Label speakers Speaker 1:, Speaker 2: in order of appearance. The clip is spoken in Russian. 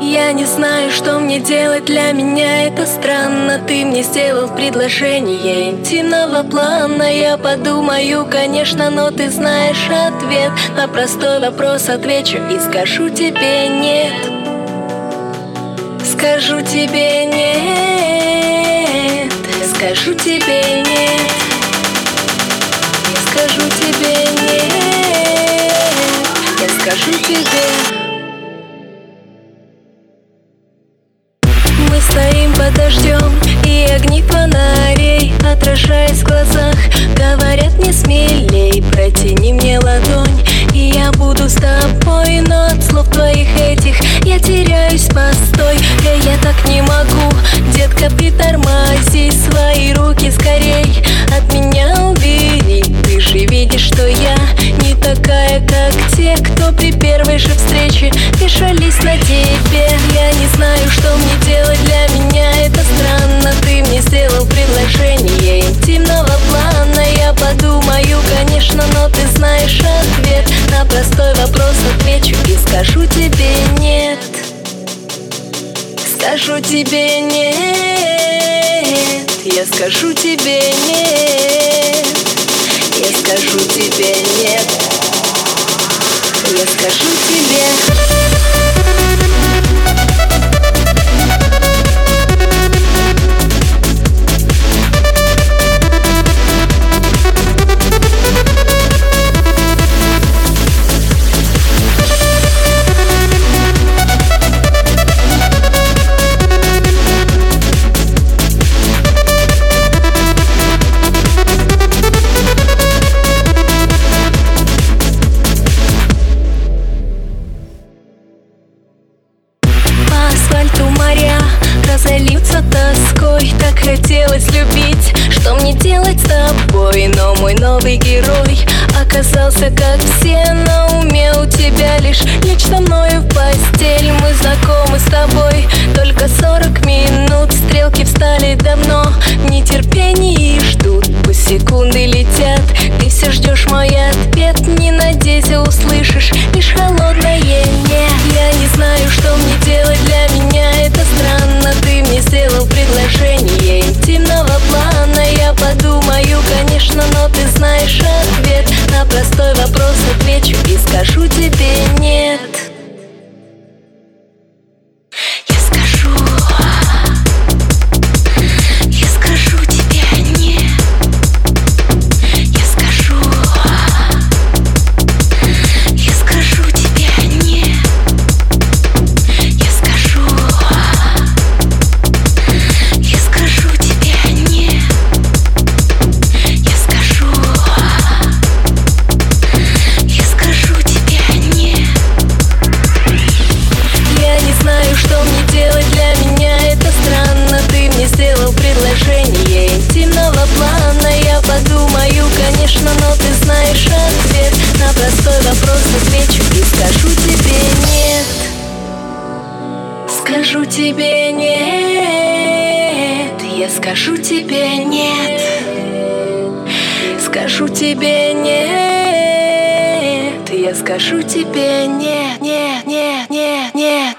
Speaker 1: Я не знаю, что мне делать, для меня это странно. Ты мне сделал предложение интимного плана. Я подумаю, конечно, но ты знаешь ответ. На простой вопрос отвечу и скажу тебе нет. Скажу тебе нет. Скажу тебе нет. Скажу тебе нет. Я скажу тебе Мы под дождем И огни фонарей Отражаясь в глазах. Говорят не смелей Протяни мне ладонь И я буду с тобой Но от слов твоих этих Я теряюсь, постой. Я так не могу Детка, притормози Свои руки скорей. От меня убери Ты же видишь, что я Не такая, как те Кто при первой же встрече Вешались на тебе. Я не знаю, что мне делать скажу тебе нет. Скажу тебе нет. Я скажу тебе нет разольются тоской. Так хотелось любить, что мне делать с тобой? Но мой новый герой оказался как все. На уме у тебя лишь лечь со мною в постель. Мы знакомы с тобой конечно, но ты знаешь ответ. На простой вопрос отвечу и скажу тебе нет предложение интимного плана. Я подумаю, конечно, но ты знаешь ответ. На простой вопрос отвечу и скажу тебе нет. Скажу тебе нет. Я скажу тебе нет. Скажу тебе нет. Я скажу тебе нет, нет